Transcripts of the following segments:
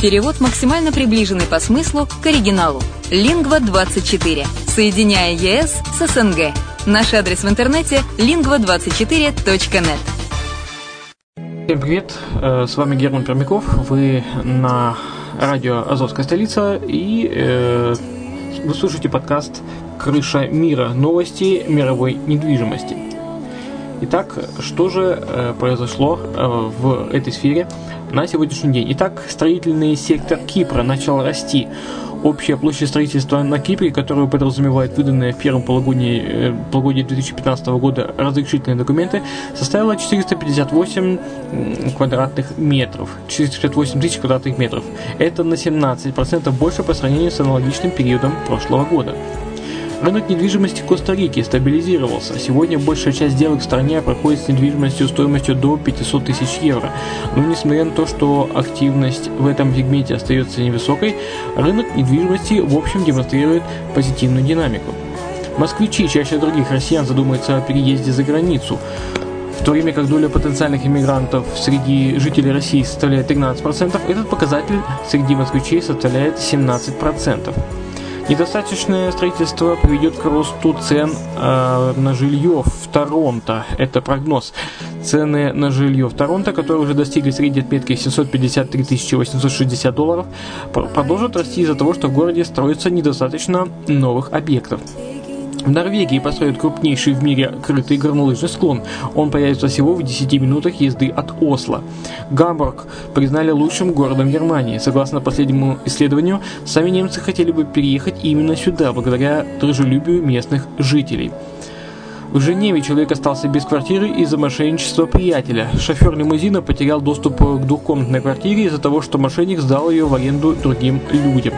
Перевод максимально приближенный по смыслу к оригиналу. Lingva24. Соединяя ЕС с СНГ. Наш адрес в интернете lingva24.net. Всем привет, э, с вами Герман Пермяков, вы на радио «Азовская столица» и э, вы слушаете подкаст «Крыша мира. Новости мировой недвижимости». Итак, что же э, произошло э, в этой сфере на сегодняшний день? Итак, строительный сектор Кипра начал расти. Общая площадь строительства на Кипре, которую подразумевает выданные в первом полугодии, э, полугодии 2015 года разрешительные документы, составила 458 квадратных метров. 458 тысяч квадратных метров. Это на 17% больше по сравнению с аналогичным периодом прошлого года. Рынок недвижимости Коста-Рики стабилизировался. Сегодня большая часть сделок в стране проходит с недвижимостью стоимостью до 500 тысяч евро. Но несмотря на то, что активность в этом сегменте остается невысокой, рынок недвижимости в общем демонстрирует позитивную динамику. Москвичи чаще других россиян задумаются о переезде за границу. В то время как доля потенциальных иммигрантов среди жителей России составляет 13%, этот показатель среди москвичей составляет 17%. Недостаточное строительство приведет к росту цен э, на жилье в Торонто. Это прогноз. Цены на жилье в Торонто, которые уже достигли средней отметки 753 860 долларов, продолжат расти из-за того, что в городе строится недостаточно новых объектов. В Норвегии построят крупнейший в мире крытый горнолыжный склон. Он появится всего в 10 минутах езды от Осло. Гамбург признали лучшим городом Германии. Согласно последнему исследованию, сами немцы хотели бы переехать именно сюда, благодаря дружелюбию местных жителей. В Женеве человек остался без квартиры из-за мошенничества приятеля. Шофер лимузина потерял доступ к двухкомнатной квартире из-за того, что мошенник сдал ее в аренду другим людям.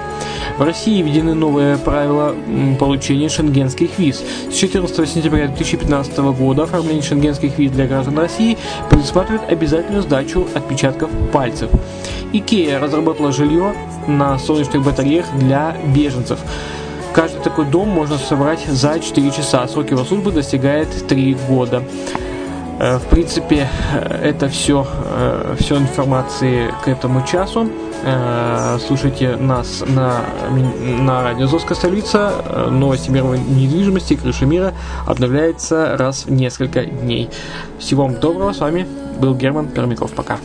В России введены новые правила получения шенгенских виз. С 14 сентября 2015 года оформление шенгенских виз для граждан России предусматривает обязательную сдачу отпечатков пальцев. Икея разработала жилье на солнечных батареях для беженцев. Каждый такой дом можно собрать за 4 часа. Срок его службы достигает 3 года. Э, в принципе, э, это все, э, все информации к этому часу. Слушайте нас на, на радио Зоска столица. Новости мировой недвижимости, крыша мира обновляется раз в несколько дней. Всего вам доброго. С вами был Герман Пермяков. Пока.